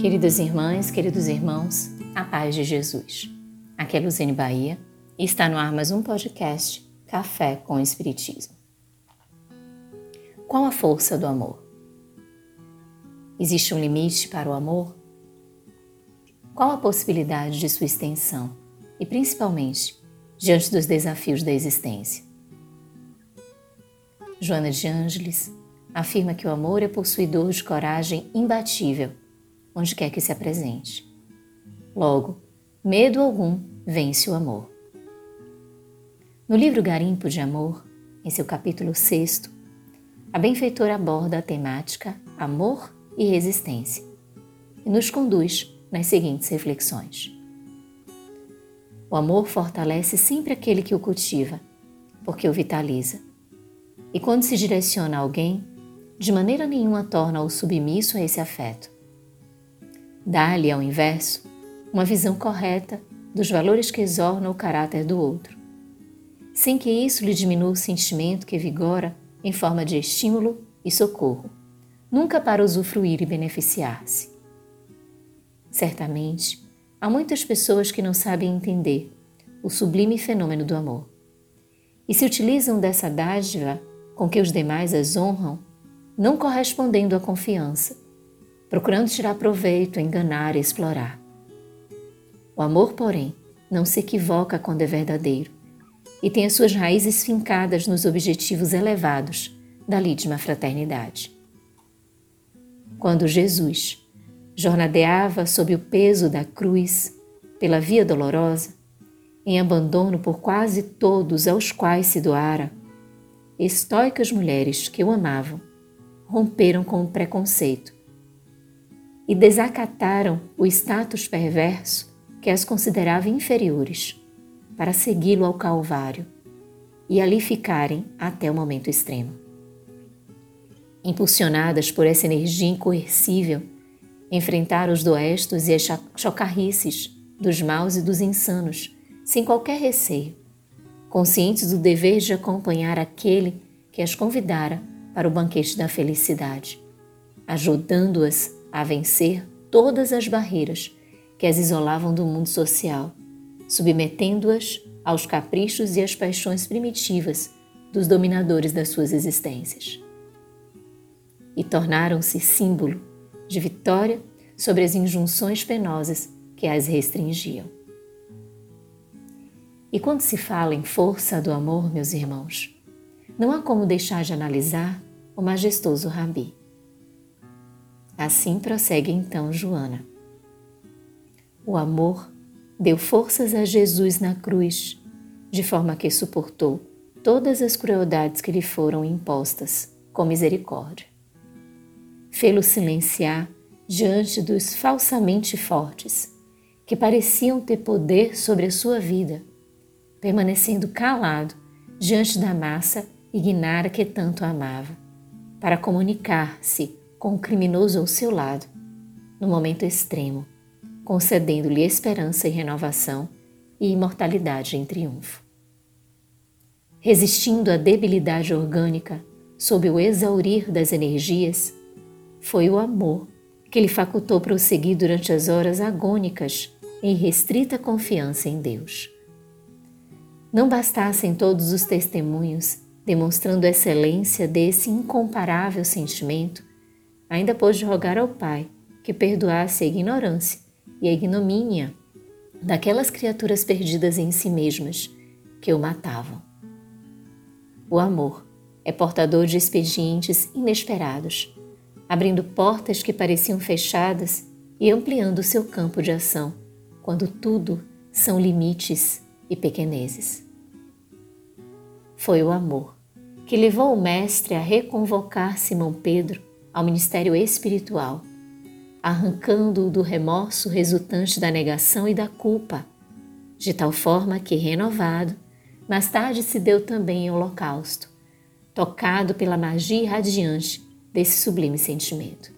Queridas irmãs, queridos irmãos, a paz de Jesus. Aqui é Luzene Bahia e está no ar mais um podcast Café com Espiritismo. Qual a força do amor? Existe um limite para o amor? Qual a possibilidade de sua extensão e, principalmente, diante dos desafios da existência? Joana de Ângeles afirma que o amor é possuidor de coragem imbatível, onde quer que se apresente. Logo, medo algum vence o amor. No livro Garimpo de Amor, em seu capítulo 6, a benfeitora aborda a temática amor e resistência e nos conduz nas seguintes reflexões. O amor fortalece sempre aquele que o cultiva, porque o vitaliza. E quando se direciona a alguém, de maneira nenhuma torna-o submisso a esse afeto. Dá-lhe, ao inverso, uma visão correta dos valores que exornam o caráter do outro, sem que isso lhe diminua o sentimento que vigora em forma de estímulo e socorro, nunca para usufruir e beneficiar-se. Certamente, há muitas pessoas que não sabem entender o sublime fenômeno do amor e se utilizam dessa dádiva com que os demais as honram não correspondendo à confiança, procurando tirar proveito, enganar e explorar. O amor, porém, não se equivoca quando é verdadeiro e tem as suas raízes fincadas nos objetivos elevados da lídima fraternidade. Quando Jesus jornadeava sob o peso da cruz pela via dolorosa, em abandono por quase todos aos quais se doara, estoicas mulheres que o amavam romperam com o preconceito e desacataram o status perverso que as considerava inferiores para segui-lo ao Calvário e ali ficarem até o momento extremo. Impulsionadas por essa energia incoercível, enfrentaram os doestos e as chocarrices dos maus e dos insanos, sem qualquer receio, conscientes do dever de acompanhar aquele que as convidara para o banquete da felicidade, ajudando-as a vencer todas as barreiras que as isolavam do mundo social, submetendo-as aos caprichos e às paixões primitivas dos dominadores das suas existências. E tornaram-se símbolo de vitória sobre as injunções penosas que as restringiam. E quando se fala em força do amor, meus irmãos, não há como deixar de analisar o majestoso Rabi. Assim prossegue então Joana. O amor deu forças a Jesus na cruz, de forma que suportou todas as crueldades que lhe foram impostas com misericórdia. Fê-lo silenciar diante dos falsamente fortes, que pareciam ter poder sobre a sua vida, permanecendo calado diante da massa ignara que tanto amava, para comunicar-se com o criminoso ao seu lado, no momento extremo, concedendo-lhe esperança e renovação e imortalidade em triunfo. Resistindo à debilidade orgânica sob o exaurir das energias, foi o amor que lhe facultou prosseguir durante as horas agônicas em restrita confiança em Deus. Não bastassem todos os testemunhos demonstrando a excelência desse incomparável sentimento, ainda pôde rogar ao Pai que perdoasse a ignorância e a ignomínia daquelas criaturas perdidas em si mesmas que o matavam. O amor é portador de expedientes inesperados, abrindo portas que pareciam fechadas e ampliando seu campo de ação, quando tudo são limites e pequenezes. Foi o amor que levou o Mestre a reconvocar Simão Pedro ao ministério espiritual, arrancando-o do remorso resultante da negação e da culpa, de tal forma que, renovado, mais tarde se deu também em holocausto, tocado pela magia irradiante desse sublime sentimento.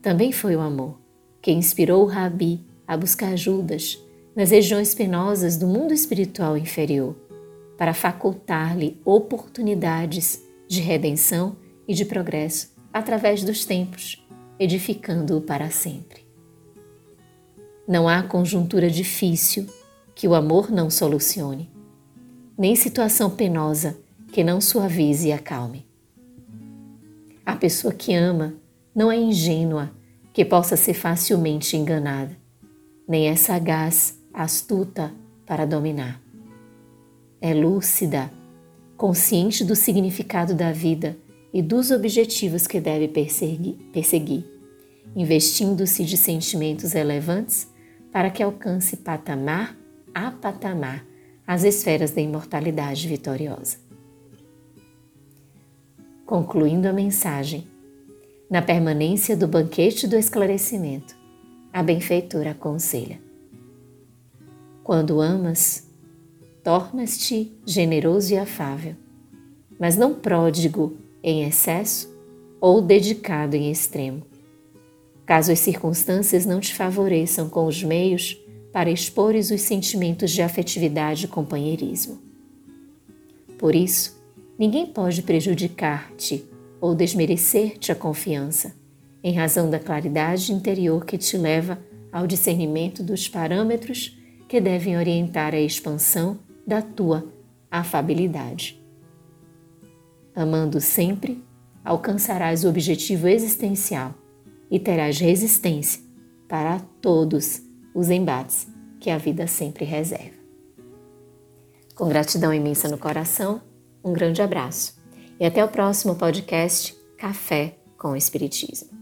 Também foi o amor que inspirou o Rabi a buscar Judas nas regiões penosas do mundo espiritual inferior para facultar-lhe oportunidades de redenção e de progresso através dos tempos, edificando-o para sempre. Não há conjuntura difícil que o amor não solucione, nem situação penosa que não suavize e acalme. A pessoa que ama não é ingênua que possa ser facilmente enganada, nem é sagaz, astuta para dominar. É lúcida, consciente do significado da vida e dos objetivos que deve perseguir, investindo-se de sentimentos relevantes para que alcance patamar a patamar as esferas da imortalidade vitoriosa. Concluindo a mensagem, na permanência do banquete do esclarecimento, a benfeitora aconselha: Quando amas, tornas-te generoso e afável, mas não pródigo em excesso ou dedicado em extremo. Caso as circunstâncias não te favoreçam com os meios para expores os sentimentos de afetividade e companheirismo. Por isso, ninguém pode prejudicar-te ou desmerecer-te a confiança, em razão da claridade interior que te leva ao discernimento dos parâmetros que devem orientar a expansão da tua afabilidade. Amando sempre, alcançarás o objetivo existencial e terás resistência para todos os embates que a vida sempre reserva. Com gratidão imensa no coração, um grande abraço e até o próximo podcast Café com Espiritismo.